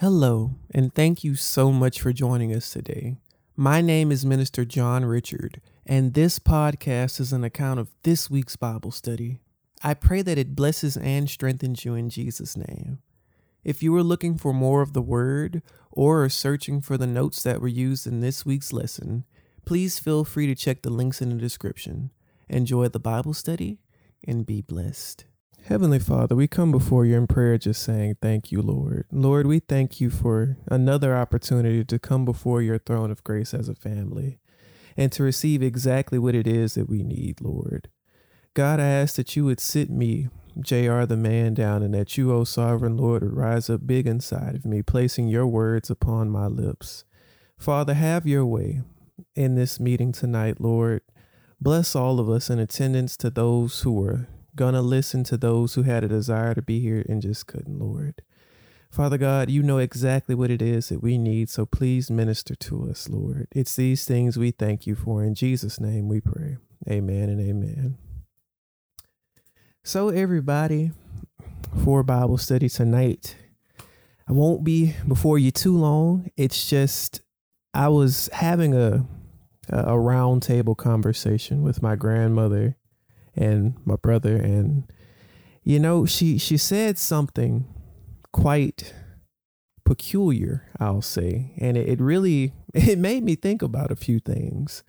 Hello, and thank you so much for joining us today. My name is Minister John Richard, and this podcast is an account of this week's Bible study. I pray that it blesses and strengthens you in Jesus' name. If you are looking for more of the Word or are searching for the notes that were used in this week's lesson, please feel free to check the links in the description. Enjoy the Bible study and be blessed. Heavenly Father, we come before you in prayer just saying thank you, Lord. Lord, we thank you for another opportunity to come before your throne of grace as a family and to receive exactly what it is that we need, Lord. God, I ask that you would sit me, JR the man, down and that you, O sovereign Lord, would rise up big inside of me, placing your words upon my lips. Father, have your way in this meeting tonight, Lord. Bless all of us in attendance to those who were gonna listen to those who had a desire to be here and just couldn't, Lord. Father God, you know exactly what it is that we need, so please minister to us, Lord. It's these things we thank you for. In Jesus' name we pray. Amen and amen. So, everybody, for Bible study tonight, I won't be before you too long. It's just I was having a a roundtable conversation with my grandmother and my brother and you know she she said something quite peculiar i'll say and it, it really it made me think about a few things.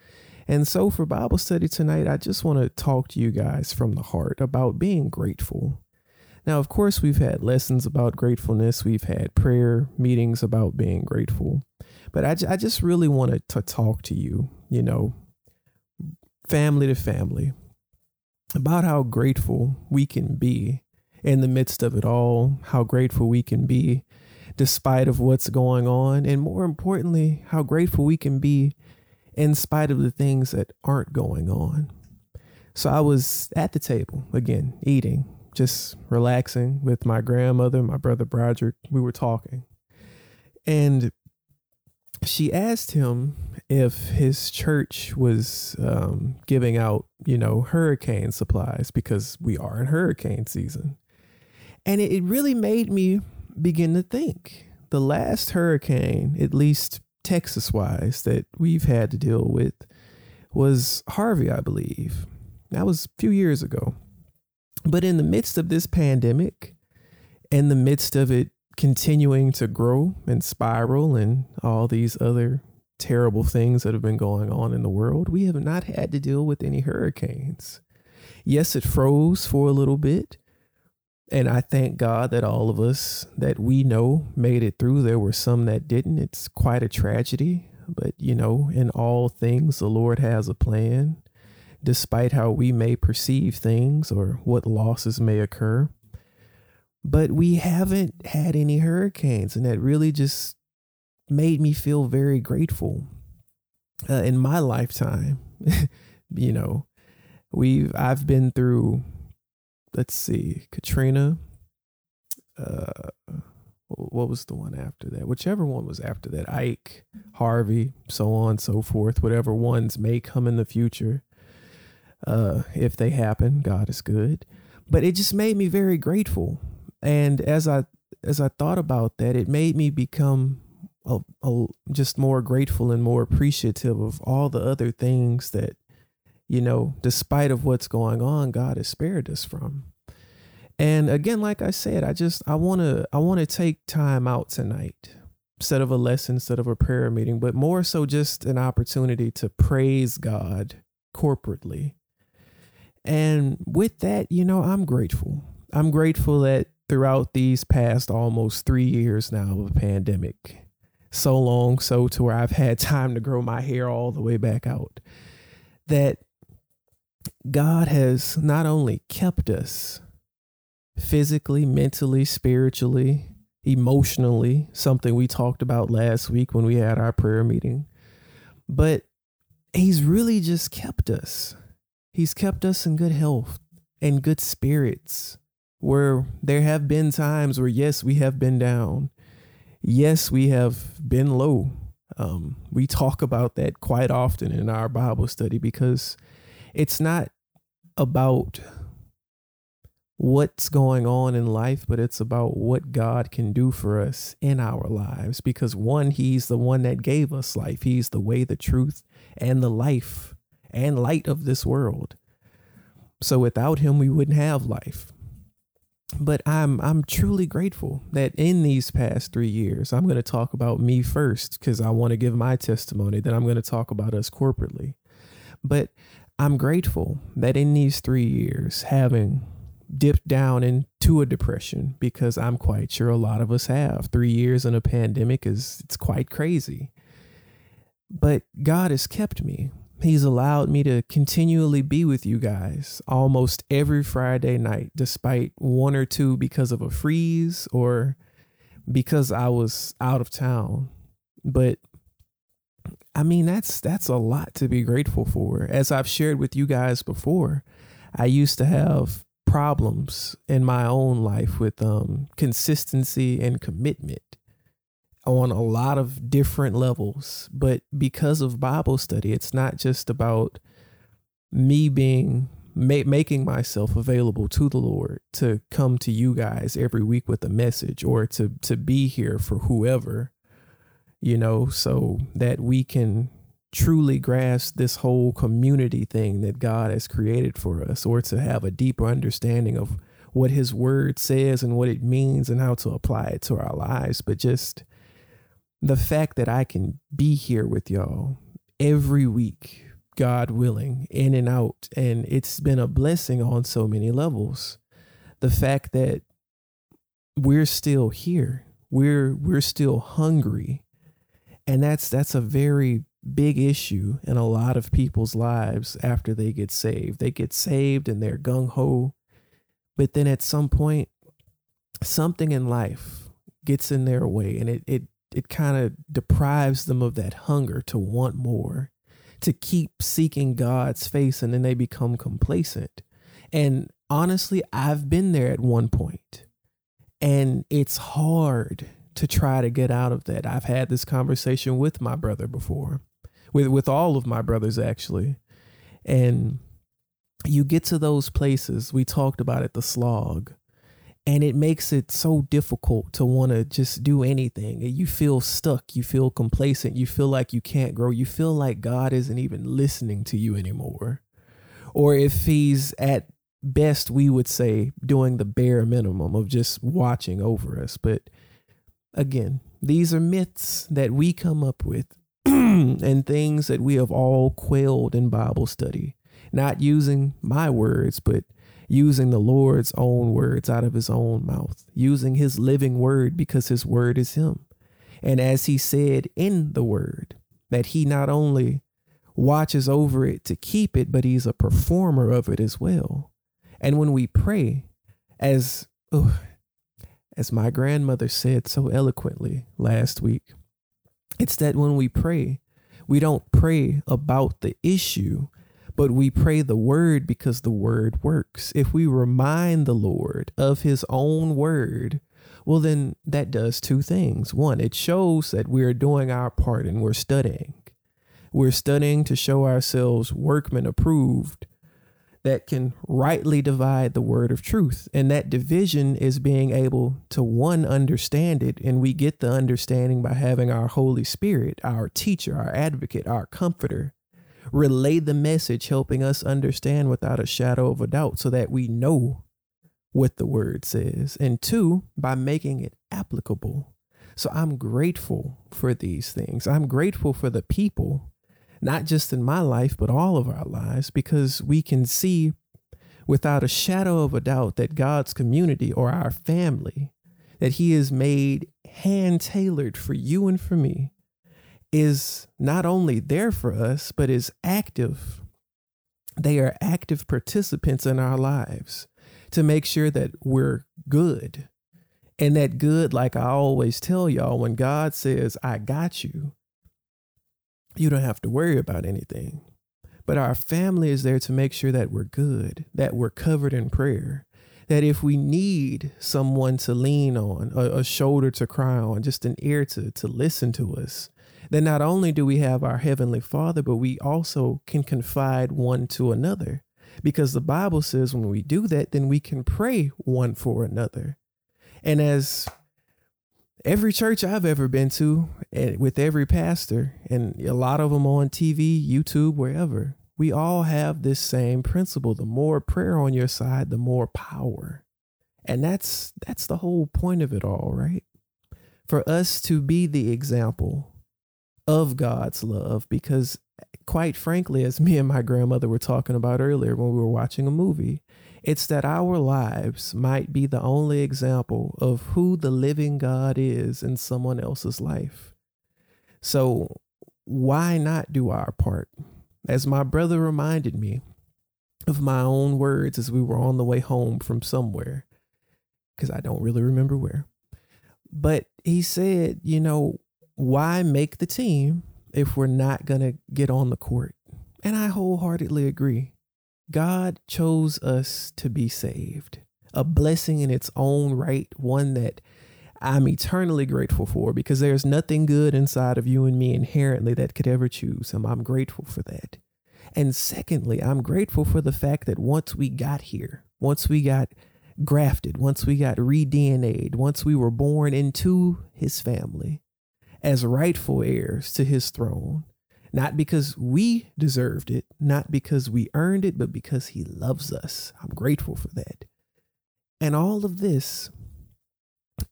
And so for bible study tonight i just want to talk to you guys from the heart about being grateful. Now of course we've had lessons about gratefulness we've had prayer meetings about being grateful but i, I just really wanted to talk to you you know family to family about how grateful we can be in the midst of it all, how grateful we can be despite of what's going on, and more importantly, how grateful we can be in spite of the things that aren't going on. So I was at the table again, eating, just relaxing with my grandmother, my brother Broderick. We were talking. And she asked him if his church was um, giving out, you know, hurricane supplies because we are in hurricane season. And it, it really made me begin to think the last hurricane, at least Texas wise, that we've had to deal with was Harvey, I believe. That was a few years ago. But in the midst of this pandemic, in the midst of it continuing to grow and spiral and all these other terrible things that have been going on in the world, we have not had to deal with any hurricanes. Yes, it froze for a little bit. And I thank God that all of us that we know made it through. There were some that didn't. It's quite a tragedy. But, you know, in all things, the Lord has a plan, despite how we may perceive things or what losses may occur but we haven't had any hurricanes and that really just made me feel very grateful uh, in my lifetime. You know we've i've been through let's see katrina uh what was the one after that? Whichever one was after that. Ike harvey so on so forth. Whatever ones may come in the future uh if they happen god is good. But it just made me very grateful. And as I as I thought about that, it made me become just more grateful and more appreciative of all the other things that, you know, despite of what's going on, God has spared us from. And again, like I said, I just I want to I want to take time out tonight instead of a lesson, instead of a prayer meeting, but more so just an opportunity to praise God corporately. And with that, you know, I'm grateful. I'm grateful that throughout these past almost three years now of a pandemic. So long, so to where I've had time to grow my hair all the way back out. That God has not only kept us physically, mentally, spiritually, emotionally, something we talked about last week when we had our prayer meeting, but He's really just kept us. He's kept us in good health and good spirits where there have been times where, yes, we have been down. Yes, we have been low. Um, we talk about that quite often in our Bible study because it's not about what's going on in life, but it's about what God can do for us in our lives. Because one, He's the one that gave us life, He's the way, the truth, and the life and light of this world. So without Him, we wouldn't have life. But I'm I'm truly grateful that in these past three years, I'm going to talk about me first because I want to give my testimony. Then I'm going to talk about us corporately. But I'm grateful that in these three years, having dipped down into a depression because I'm quite sure a lot of us have. Three years in a pandemic is it's quite crazy. But God has kept me. He's allowed me to continually be with you guys almost every Friday night, despite one or two because of a freeze or because I was out of town. But I mean, that's that's a lot to be grateful for. As I've shared with you guys before, I used to have problems in my own life with um, consistency and commitment on a lot of different levels. But because of Bible study, it's not just about me being ma- making myself available to the Lord to come to you guys every week with a message or to to be here for whoever, you know, so that we can truly grasp this whole community thing that God has created for us, or to have a deeper understanding of what His Word says and what it means and how to apply it to our lives. But just the fact that I can be here with y'all every week, God willing, in and out, and it's been a blessing on so many levels. The fact that we're still here, we're we're still hungry, and that's that's a very big issue in a lot of people's lives after they get saved. They get saved and they're gung ho, but then at some point, something in life gets in their way and it it it kind of deprives them of that hunger to want more, to keep seeking God's face, and then they become complacent. And honestly, I've been there at one point, and it's hard to try to get out of that. I've had this conversation with my brother before with with all of my brothers actually. And you get to those places we talked about it the slog and it makes it so difficult to want to just do anything. You feel stuck you feel complacent you feel like you can't grow you feel like god isn't even listening to you anymore. Or if he's at best we would say doing the bare minimum of just watching over us. But again these are myths that we come up with and things that we have all quailed in Bible study, not using my words, but using the Lord's own words out of his own mouth, using his living word because his word is him. And as he said in the word, that he not only watches over it to keep it, but he's a performer of it as well. And when we pray, as oh, as my grandmother said so eloquently last week, it's that when we pray, we don't pray about the issue, but we pray the word because the word works. If we remind the Lord of his own word, well, then that does two things. One, it shows that we're doing our part and we're studying. We're studying to show ourselves workmen approved that can rightly divide the word of truth. And that division is being able to one understand it. And we get the understanding by having our Holy Spirit, our teacher, our advocate, our comforter, relay the message, helping us understand without a shadow of a doubt so that we know what the word says. And two, by making it applicable. So I'm grateful for these things. I'm grateful for the people not just in my life, but all of our lives, because we can see without a shadow of a doubt that God's community or our family, that He has made hand tailored for you and for me, is not only there for us, but is active. They are active participants in our lives to make sure that we're good. And that good, like I always tell y'all, when God says, I got you, you don't have to worry about anything. But our family is there to make sure that we're good, that we're covered in prayer, that if we need someone to lean on, a, a, shoulder to cry on, just an ear to, to listen to us, then not only do we have our Heavenly Father, but we also can confide one to another. Because the Bible says when we do that, then we can pray one for another. And as every church I've ever been to, and with every pastor, and a lot of them on TV, YouTube, wherever, we all have this same principle. The more prayer on your side, the more power. And that's that's the whole point of it all, right? For us to be the example of God's love because quite frankly as me and my grandmother were talking about earlier when we were watching a movie, it's that our lives might be the only example of who the living God is in someone else's life. So, why not do our part? As my brother reminded me of my own words as we were on the way home from somewhere, because I don't really remember where. But he said, you know, why make the team if we're not going to get on the court? And I wholeheartedly agree. God chose us to be saved, a blessing in its own right, one that I'm eternally grateful for because there's nothing good inside of you and me inherently that could ever choose him. I'm grateful for that. And secondly, I'm grateful for the fact that once we got here, once we got grafted, once we got re DNA'd, once we were born into his family as rightful heirs to his throne, not because we deserved it, not because we earned it, but because He loves us. I'm grateful for that. And all of this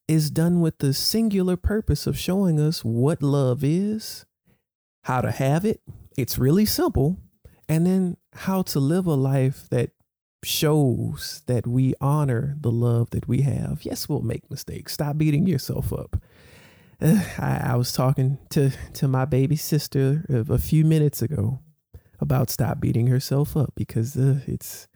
is done with the singular purpose of showing us what love is, how to have it. It's really simple. And then how to live a life that shows that we honor the love that we have. Yes, we'll make mistakes. Stop beating yourself up. I, I was talking to to my baby sister a, few minutes ago about stop beating herself up because uh, it's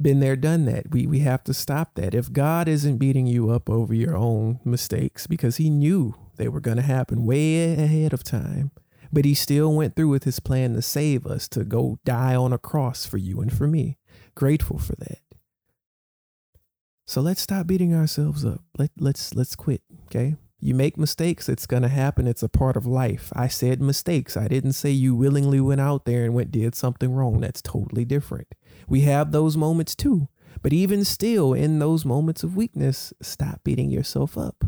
been there, done that. We we have to stop that. If God isn't beating you up over your own mistakes because He knew they were going to happen way ahead of time, but He still went through with His plan to save us, to go die on a cross for you and for me. Grateful for that. So let's stop beating ourselves up. Let let's let's quit. Okay. You make mistakes, it's going to happen. It's a part of life. I said mistakes. I didn't say you willingly went out there and went did something wrong. That's totally different. We have those moments too. But even still, in those moments of weakness, stop beating yourself up.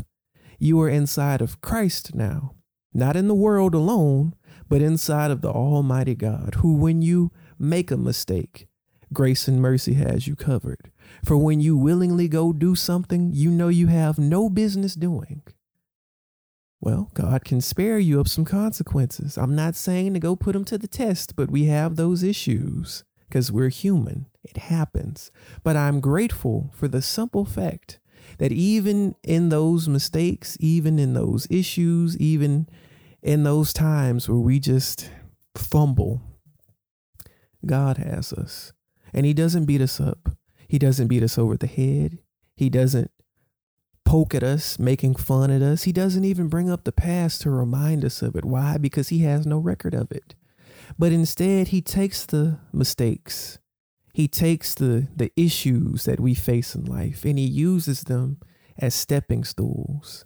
You are inside of Christ now, not in the world alone, but inside of the Almighty God, who, when you make a mistake, grace and mercy has you covered. For when you willingly go do something you know you have no business doing, well, God can spare you of some consequences. I'm not saying to go put them to the test, but we have those issues because we're human. It happens. But I'm grateful for the simple fact that even in those mistakes, even in those issues, even in those times where we just fumble, God has us. And He doesn't beat us up, He doesn't beat us over the head, He doesn't poke at us, making fun at us. He doesn't even bring up the past to remind us of it. Why? Because he has no record of it. But instead, he takes the mistakes, he takes the, the issues that we face in life, and he uses them as stepping stools,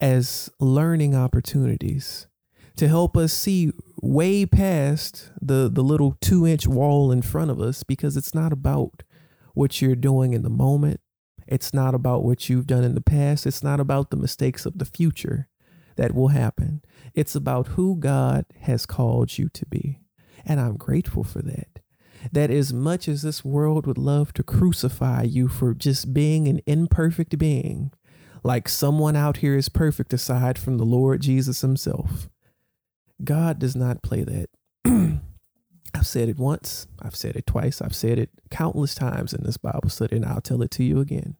as learning opportunities to help us see way past the, the little two inch wall in front of us because it's not about what you're doing in the moment. It's not about what you've done in the past. It's not about the mistakes of the future that will happen. It's about who God has called you to be. And I'm grateful for that. That as much as this world would love to crucify you for just being an imperfect being, like someone out here is perfect aside from the Lord Jesus himself, God does not play that. I've said it once, I've said it twice, I've said it countless times in this Bible study, and I'll tell it to you again.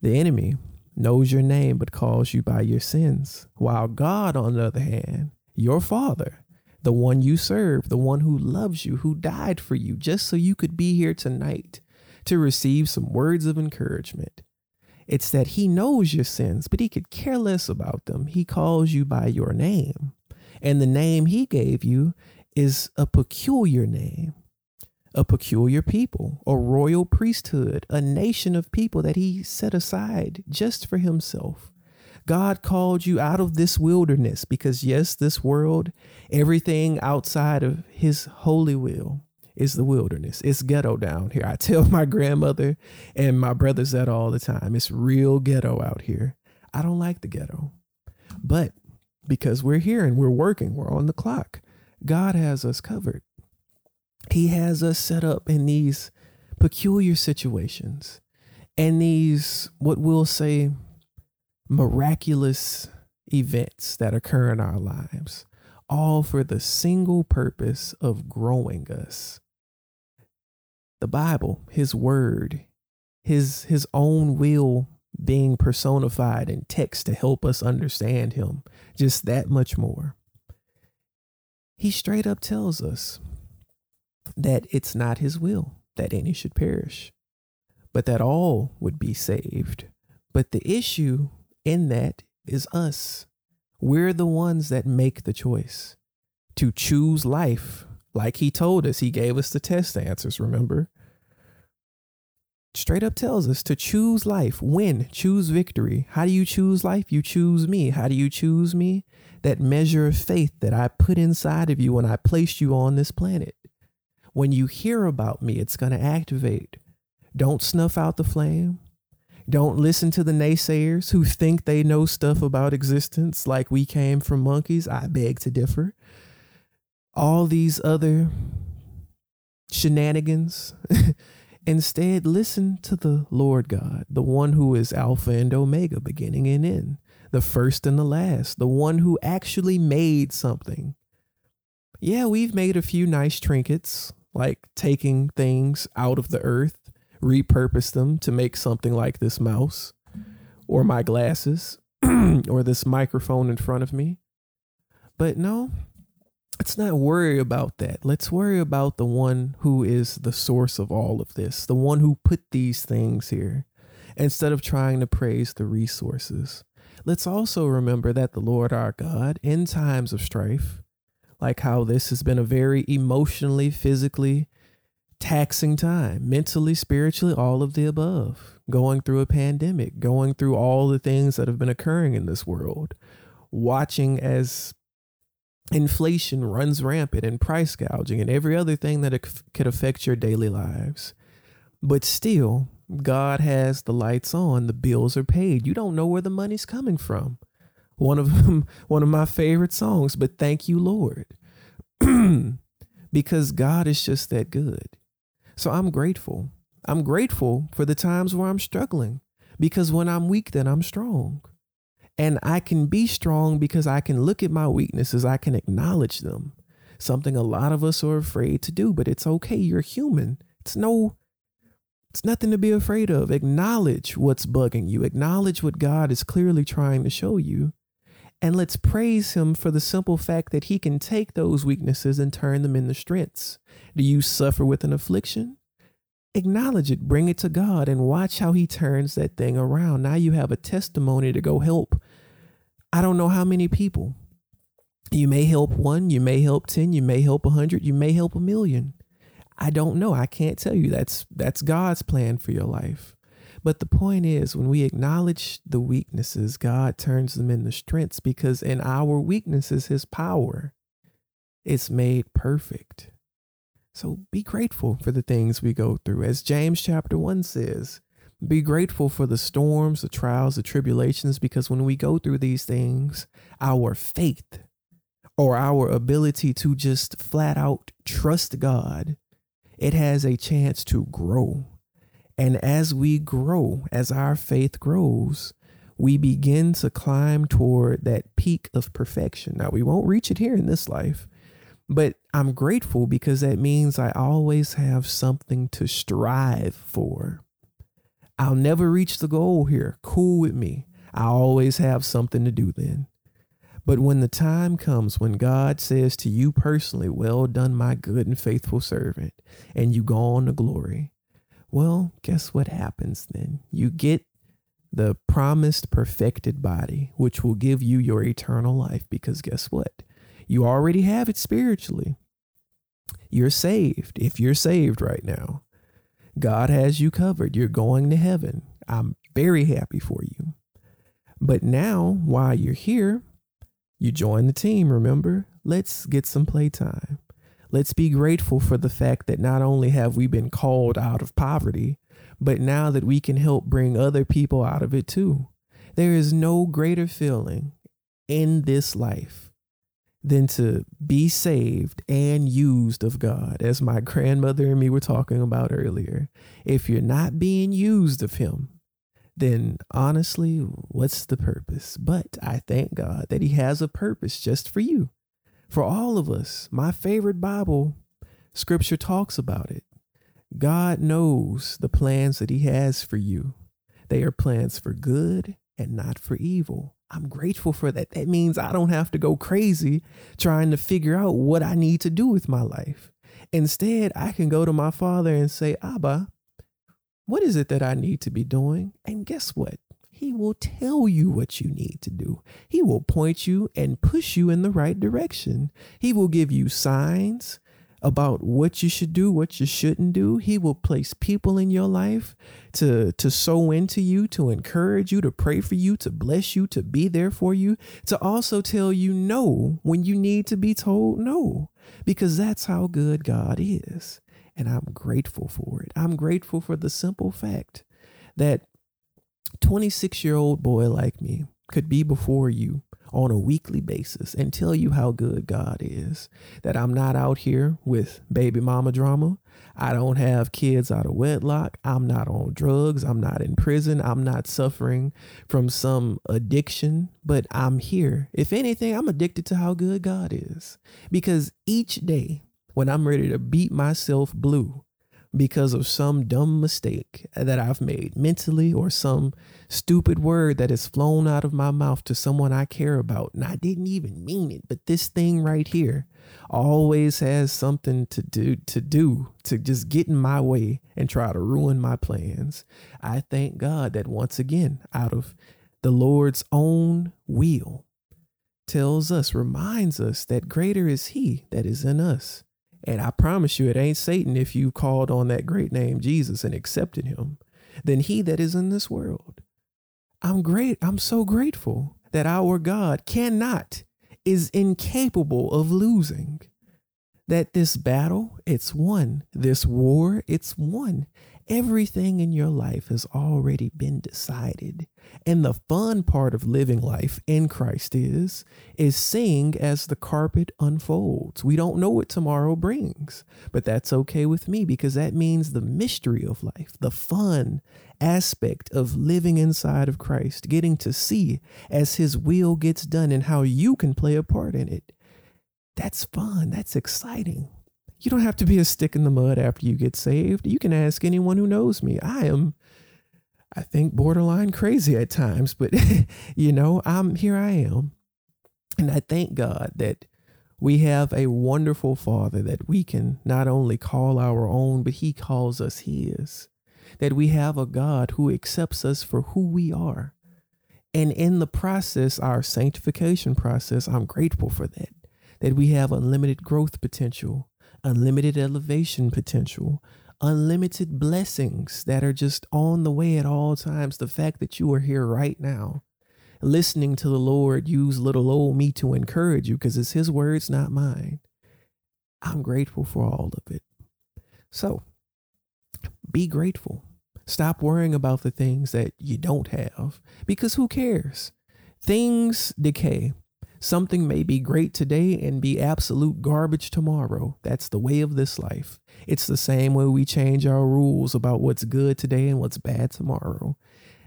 The enemy knows your name but calls you by your sins, while God, on the other hand, your Father, the one you serve, the one who loves you, who died for you just so you could be here tonight to receive some words of encouragement. It's that he knows your sins, but he could care less about them. He calls you by your name. And the name he gave you is a peculiar name, a peculiar people, a royal priesthood, a nation of people that he set aside just for himself. God called you out of this wilderness because, yes, this world, everything outside of his holy will, is the wilderness. It's ghetto down here. I tell my grandmother and my brothers that all the time. It's real ghetto out here. I don't like the ghetto. But because we're here and we're working, we're on the clock. God has us covered. He has us set up in these peculiar situations and these, what we'll say, miraculous events that occur in our lives, all for the single purpose of growing us. The Bible, His Word, His, his own will being personified in text to help us understand Him just that much more. He straight up tells us that it's not His will that any should perish, but that all would be saved. But the issue in that is us. We're the ones that make the choice to choose life. Like he told us, he gave us the test answers, remember? Straight up tells us to choose life. win, Choose victory. How do you choose life? You choose me. How do you choose me? That measure of faith that I put inside of you when I placed you on this planet. When you hear about me, it's going to activate. Don't snuff out the flame. Don't listen to the naysayers who think they know stuff about existence like we came from monkeys. I beg to differ. All these other shenanigans. Instead, listen to the Lord God, the one who is Alpha and Omega, beginning and end, the first and the last, the one who actually made something. Yeah, we've made a few nice trinkets, like taking things out of the earth repurpose them to make something like this mouse or my glasses or this microphone in front of me. But no, let's not worry about that. Let's worry about the one who is the source of all of this, the one who put these things here, instead of trying to praise the resources. Let's also remember that the Lord our God, in times of strife, like how this has been a very emotionally, physically, taxing time, mentally, spiritually, all of the above. Going through a pandemic, going through all the things that have been occurring in this world, watching as inflation runs rampant and price gouging and every other thing that could affect your daily lives. But still, God has the lights on, the bills are paid. You don't know where the money's coming from. One of them, one of my favorite songs, but thank you, Lord. because God is just that good. So I'm grateful. I'm grateful for the times where I'm struggling because when I'm weak, then I'm strong. And I can be strong because I can look at my weaknesses, I can acknowledge them. Something a lot of us are afraid to do, but it's okay. You're human. It's no, it's nothing to be afraid of. Acknowledge what's bugging you, acknowledge what God is clearly trying to show you. And let's praise Him for the simple fact that He can take those weaknesses and turn them into strengths. Do you suffer with an affliction? Acknowledge it, bring it to God, and watch how He turns that thing around. Now you have a testimony to go help. I don't know how many people. You may help one, you may help 10, you may help a 100, you may help a million. I don't know. I can't tell you. That's that's God's plan for your life. But the point is, when we acknowledge the weaknesses, God turns them into strengths because in our weaknesses, His power is made perfect. So be grateful for the things we go through. As James chapter 1 says, be grateful for the storms, the trials, the tribulations, because when we go through these things, our faith or our ability to just flat out trust God, it has a chance to grow and as we grow, as our faith grows, we begin to climb toward that peak of perfection. Now, we won't reach it here in this life, but I'm grateful because that means I always have something to strive for. I'll never reach the goal here. Cool with me. I always have something to do then. But when the time comes when God says to you personally, Well done, my good and faithful servant, and you go on to glory, well, guess what happens then? You get the promised perfected body, which will give you your eternal life. Because guess what? You already have it spiritually. You're saved. If you're saved right now, God has you covered. You're going to heaven. I'm very happy for you. But now, while you're here, you join the team, remember? Let's get some playtime. Let's be grateful for the fact that not only have we been called out of poverty, but now that we can help bring other people out of it too. There is no greater feeling in this life than to be saved and used of God, as my grandmother and me were talking about earlier. If you're not being used of Him, then honestly, what's the purpose? But I thank God that He has a purpose just for you, for all of us. My favorite Bible scripture talks about it. God knows the plans that He has for you. They are plans for good and not for evil. I'm grateful for that. That means I don't have to go crazy trying to figure out what I need to do with my life. Instead, I can go to my father and say, Abba, what is it that I need to be doing? And guess what? He will tell you what you need to do. He will point you and push you in the right direction. He will give you signs about what you should do, what you shouldn't do. He will place people in your life to to sow into you, to encourage you, to pray for you, to bless you, to be there for you, to also tell you no when you need to be told no, because that's how good God is. And I'm grateful for it. I'm grateful for the simple fact that 26 year old boy like me could be before you on a weekly basis and tell you how good God is. That I'm not out here with baby mama drama. I don't have kids out of wedlock. I'm not on drugs. I'm not in prison. I'm not suffering from some addiction, but I'm here. If anything, I'm addicted to how good God is. Because each day when I'm ready to beat myself blue, because of some dumb mistake that I've made mentally or some stupid word that has flown out of my mouth to someone I care about. And I didn't even mean it, but this thing right here always has something to do to do to just get in my way and try to ruin my plans. I thank God that once again, out of the Lord's own will, tells us, reminds us that greater is he that is in us and I promise you, it ain't Satan if you called on that great name Jesus and accepted him, than he that is in this world. I'm great. I'm so grateful that our God cannot, is incapable of losing. That this battle, it's won. This war, it's won. Everything in your life has already been decided. And the fun part of living life in Christ is is seeing as the carpet unfolds. We don't know what tomorrow brings, but that's okay with me because that means the mystery of life, the fun aspect of living inside of Christ, getting to see as his will gets done and how you can play a part in it. That's fun. That's exciting. You don't have to be a stick in the mud after you get saved. You can ask anyone who knows me. I am, I think, borderline crazy at times, but you know, I'm here I am. And I thank God that we have a wonderful Father that we can not only call our own, but He calls us His. That we have a God who accepts us for who we are. And in the process, our sanctification process, I'm grateful for that. That we have unlimited growth potential, unlimited elevation potential, unlimited blessings that are just on the way at all times. The fact that you are here right now, listening to the Lord use little old me to encourage you because it's His words, not mine. I'm grateful for all of it. So be grateful. Stop worrying about the things that you don't have because who cares? Things decay. Something may be great today and be absolute garbage tomorrow. That's the way of this life. It's the same way we change our rules about what's good today and what's bad tomorrow.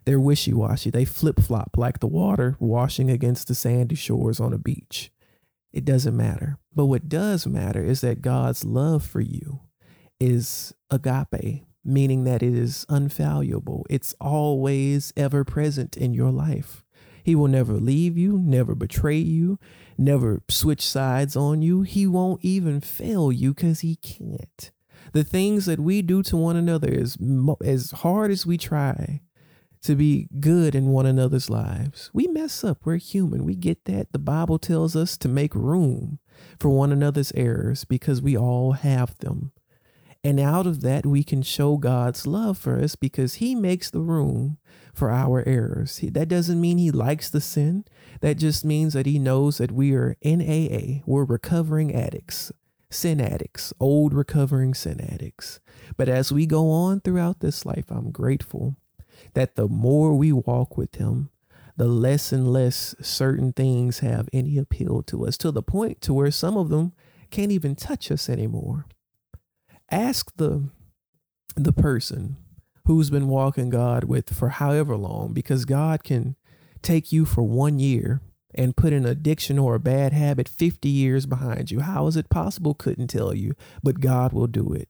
They're wishy washy. They flip flop like the water washing against the sandy shores on a beach. It doesn't matter. But what does matter is that God's love for you is agape, meaning that it is unvaluable. It's always ever present in your life. He will never leave you, never betray you, never switch sides on you. He won't even fail you because he can't. The things that we do to one another is as hard as we try to be good in one another's lives. We mess up. We're human. We get that. The Bible tells us to make room for one another's errors because we all have them. And out of that, we can show God's love for us because He makes the room for our errors. He, that doesn't mean He likes the sin. That just means that He knows that we are NAA, we're recovering addicts. sin addicts, old recovering sin addicts. But as we go on throughout this life, I'm grateful that the more we walk with Him, the less and less certain things have any appeal to us to the point to where some of them can't even touch us anymore. Ask the the person who's been walking God with for however long because God can take you for 1 year and put an addiction or a bad habit 50 years behind you. How is it possible? Couldn't tell you, but God will do it.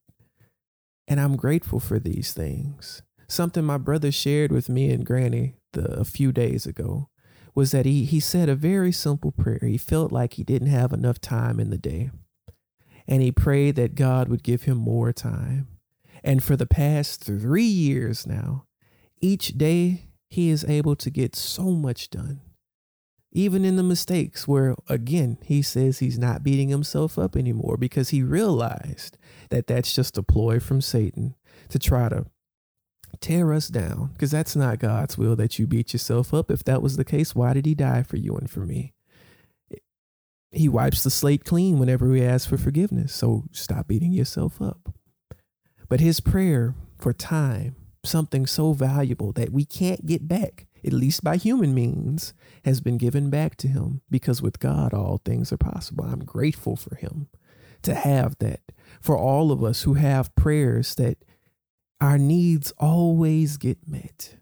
And I'm grateful for these things. Something my brother shared with me and Granny the, a few days ago was that he, he said a very simple prayer. He felt like he didn't have enough time in the day. And he prayed that God would give him more time. And for the past three years now, each day he is able to get so much done. Even in the mistakes where again he says he's not beating himself up anymore because he realized that that's just a ploy from satan to try to tear us down. Because that's not god's will that you beat yourself up. If that was the case why did he die for you and for me? He wipes the slate clean whenever we ask for forgiveness. So stop beating yourself up but his prayer for time something so valuable that we can't get back at least by human means, has been given back to him because with God, all things are possible. I'm grateful for him to have that. For all of us who have prayers that our needs always get met.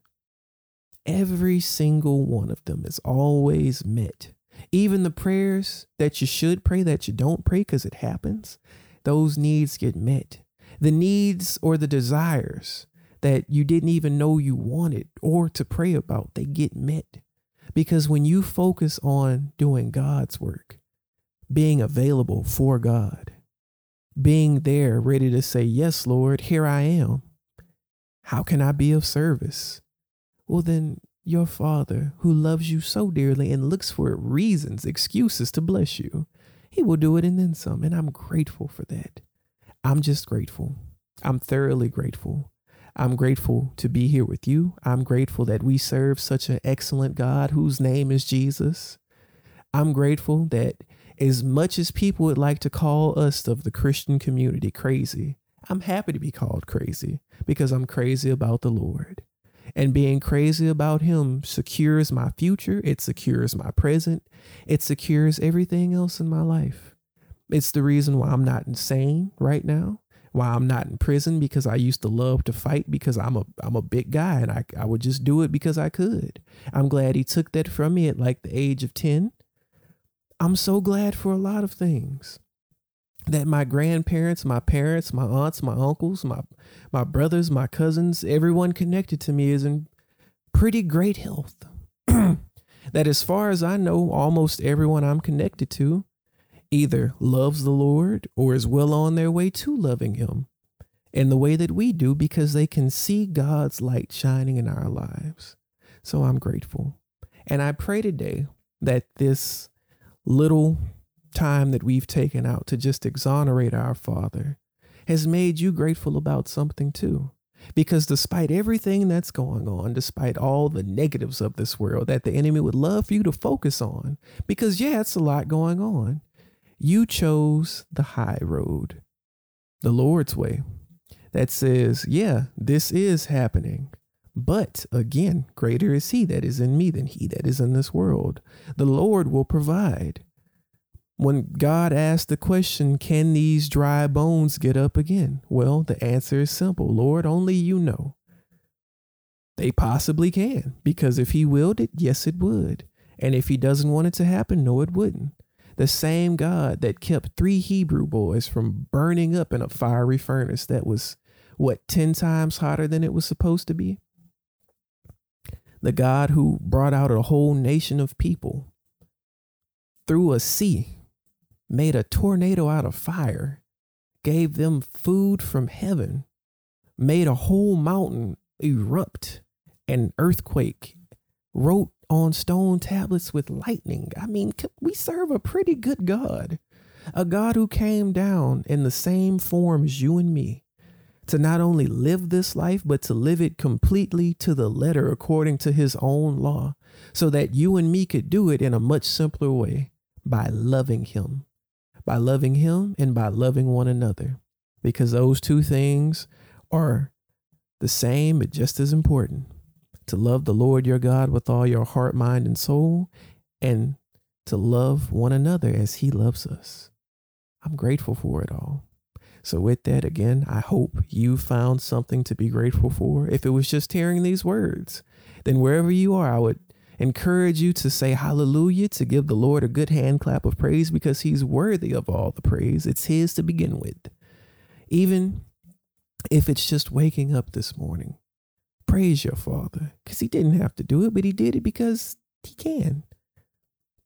Every single one of them is always met. Even the prayers that you should pray that you don't pray because it happens, those needs get met. The needs or the desires that you didn't even know you wanted or to pray about, they get met. Because when you focus on doing God's work, being available for God, being there ready to say, Yes, Lord, here I am. How can I be of service? Well, then your Father, who loves you so dearly and looks for reasons, excuses to bless you, He will do it and then some. And I'm grateful for that. I'm just grateful. I'm thoroughly grateful. I'm grateful to be here with you. I'm grateful that we serve such an excellent God whose name is Jesus. I'm grateful that as much as people would like to call us of the Christian community crazy, I'm happy to be called crazy because I'm crazy about the Lord. And being crazy about Him secures my future, it secures my present, it secures everything else in my life. It's the reason why I'm not insane right now why I'm not in prison because I used to love to fight because I'm a I'm a big guy and I I would just do it because I could. I'm glad he took that from me at like the age of 10. I'm so glad for a lot of things. That my grandparents, my parents, my aunts, my uncles, my my brothers, my cousins, everyone connected to me is in pretty great health. that as far as I know, almost everyone I'm connected to either loves the Lord or is well on their way to loving Him in the way that we do because they can see God's light shining in our lives. So I'm grateful. And I pray today that this little time that we've taken out to just exonerate our Father has made you grateful about something too. Because despite everything that's going on, despite all the negatives of this world that the enemy would love for you to focus on, because yeah, it's a lot going on, you chose the high road, the Lord's way, that says, yeah, this is happening. But again, greater is he that is in me than he that is in this world. The Lord will provide. When God asked the question, Can these dry bones get up again? Well, the answer is simple Lord, only you know. They possibly can, because if He willed it, yes, it would. And if He doesn't want it to happen, no, it wouldn't. The same God that kept three Hebrew boys from burning up in a fiery furnace that was, what, 10 times hotter than it was supposed to be? The God who brought out a whole nation of people through a sea, made a tornado out of fire, gave them food from heaven, made a whole mountain erupt, an earthquake, wrote on stone tablets with lightning. I mean, we serve a pretty good God, a God who came down in the same form as you and me to not only live this life, but to live it completely to the letter according to his own law, so that you and me could do it in a much simpler way by loving him, by loving Him and by loving one another, because those two things are the same but just as important to love the Lord your God with all your heart, mind, and soul, and to love one another as He loves us. I'm grateful for it all. So, with that, again, I hope you found something to be grateful for. If it was just hearing these words, then wherever you are, I would encourage you to say hallelujah, to give the Lord a good hand clap of praise because He's worthy of all the praise. It's His to begin with. Even if it's just waking up this morning, praise your Father because He didn't have to do it, but He did it because He can.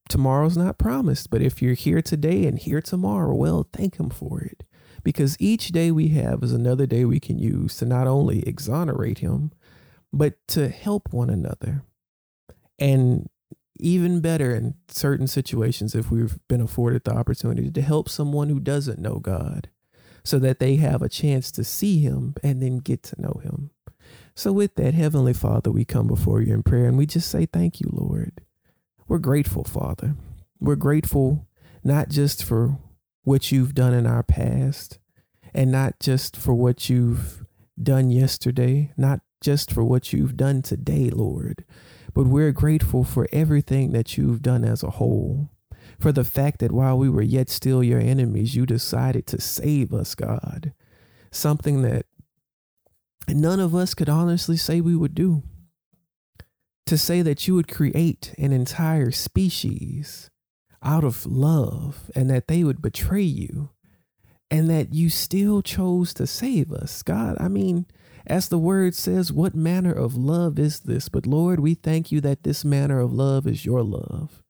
Tomorrow's not promised, but if you're here today and here tomorrow, well, thank Him for it because each day we have is another day we can use to not only exonerate Him, but to help one another. And even better in certain situations, if we've been afforded the opportunity to help someone who doesn't know God so that they have a chance to see Him and then get to know Him. So, with that, Heavenly Father, we come before you in prayer and we just say, Thank you, Lord. We're grateful, Father. We're grateful not just for what you've done in our past and not just for what you've done yesterday, not just for what you've done today, Lord, but we're grateful for everything that you've done as a whole. For the fact that while we were yet still your enemies, you decided to save us, God. Something that none of us could honestly say we would do. To say that you would create an entire species out of love and that they would betray you and that you still chose to save us. God, I mean, as the word says, what manner of love is this? But Lord, we thank you that this manner of love is your love.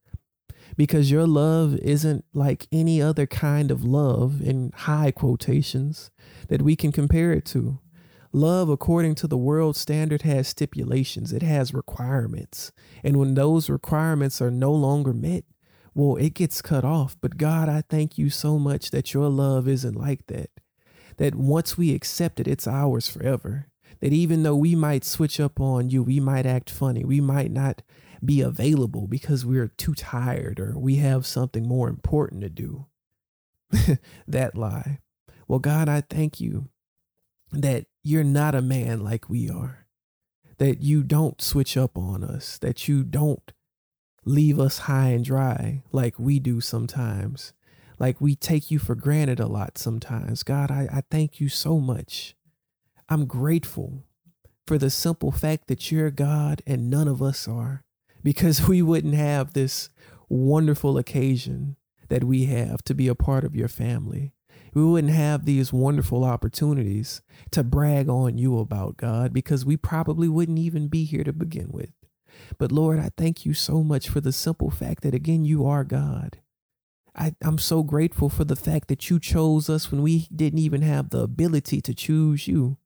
Because your love isn't like any other kind of love in high quotations that we can compare it to. Love, according to the world standard, has stipulations, it has requirements. And when those requirements are no longer met, well, it gets cut off. But God, I thank you so much that your love isn't like that that once we accept it, it's ours forever. That even though we might switch up on you, we might act funny, we might not be available because we're too tired or we have something more important to do. that lie. Well, God, I thank you that you're not a man like we are, that you don't switch up on us, that you don't leave us high and dry like we do sometimes, like we take you for granted a lot sometimes. God, I, I thank you so much. I'm grateful for the simple fact that you're God and none of us are, because we wouldn't have this wonderful occasion that we have to be a part of your family. We wouldn't have these wonderful opportunities to brag on you about God because we probably wouldn't even be here to begin with. But Lord, I thank you so much for the simple fact that again, you are God. I, I'm so grateful for the fact that you chose us when we didn't even have the ability to choose you.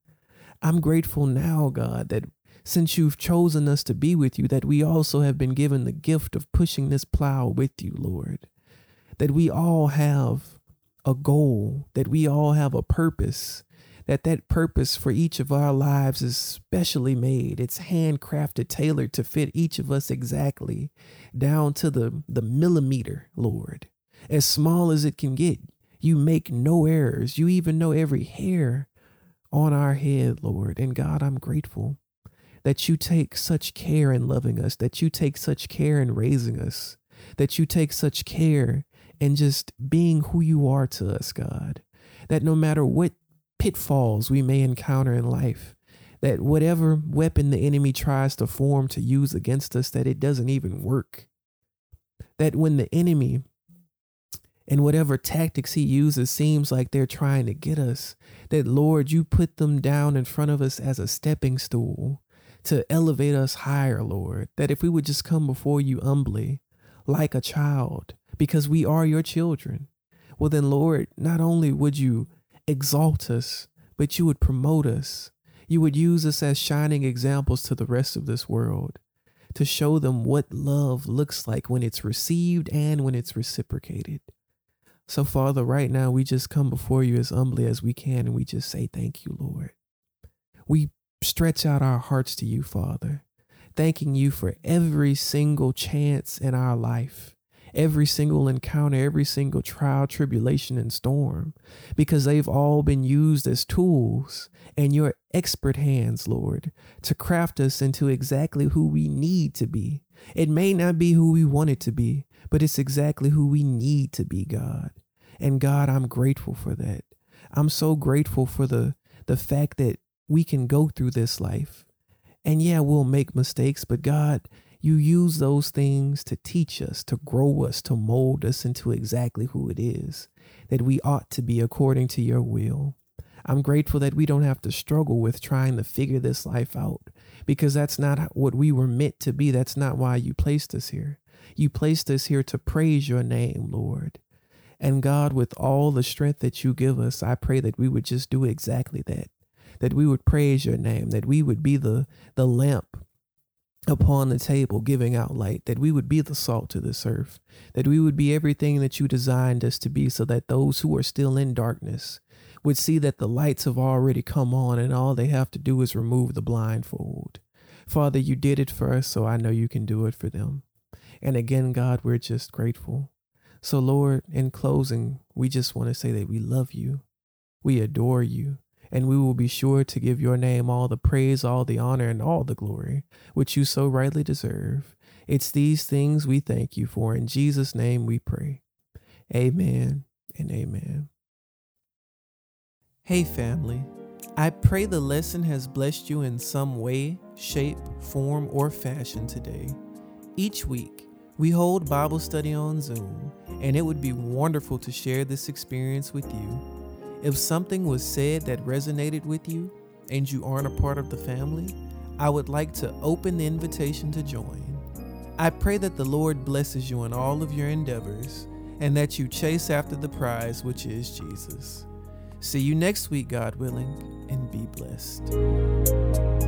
I'm grateful now, God, that since you've chosen us to be with you, that we also have been given the gift of pushing this plow with you, Lord. That we all have a goal, that we all have a purpose, that that purpose for each of our lives is specially made. It's handcrafted, tailored to fit each of us exactly, down to the, the millimeter, Lord as small as it can get. You make no errors. You even know every hair on our head, Lord. And God, I'm grateful that you take such care in loving us, that you take such care in raising us, that you take such care in just being who you are to us, God. That no matter what pitfalls we may encounter in life, that whatever weapon the enemy tries to form to use against us, that it doesn't even work. That when the enemy and whatever tactics he uses seems like they're trying to get us, that Lord, you put them down in front of us as a stepping stool to elevate us higher, Lord. That if we would just come before you humbly, like a child, because we are your children, well, then, Lord, not only would you exalt us, but you would promote us. You would use us as shining examples to the rest of this world to show them what love looks like when it's received and when it's reciprocated. So, Father, right now we just come before you as humbly as we can and we just say, Thank you, Lord. We stretch out our hearts to you, Father, thanking you for every single chance in our life, every single encounter, every single trial, tribulation, and storm, because they've all been used as tools in your expert hands, Lord, to craft us into exactly who we need to be. It may not be who we want it to be, but it's exactly who we need to be, God. And God, I'm grateful for that. I'm so grateful for the the fact that we can go through this life. And yeah, we'll make mistakes, but God, you use those things to teach us, to grow us, to mold us into exactly who it is that we ought to be according to your will. I'm grateful that we don't have to struggle with trying to figure this life out because that's not what we were meant to be. That's not why you placed us here. You placed us here to praise your name, Lord. And God, with all the strength that you give us, I pray that we would just do exactly that. That we would praise your name, that we would be the, the lamp upon the table giving out light, that we would be the salt to this earth, that we would be everything that you designed us to be, so that those who are still in darkness would see that the lights have already come on and all they have to do is remove the blindfold. Father, you did it for us, so I know you can do it for them. And again, God, we're just grateful. So, Lord, in closing, we just want to say that we love you, we adore you, and we will be sure to give your name all the praise, all the honor, and all the glory, which you so rightly deserve. It's these things we thank you for. In Jesus' name we pray. Amen and amen. Hey, family. I pray the lesson has blessed you in some way, shape, form, or fashion today. Each week, we hold Bible study on Zoom, and it would be wonderful to share this experience with you. If something was said that resonated with you and you aren't a part of the family, I would like to open the invitation to join. I pray that the Lord blesses you in all of your endeavors and that you chase after the prize, which is Jesus. See you next week, God willing, and be blessed.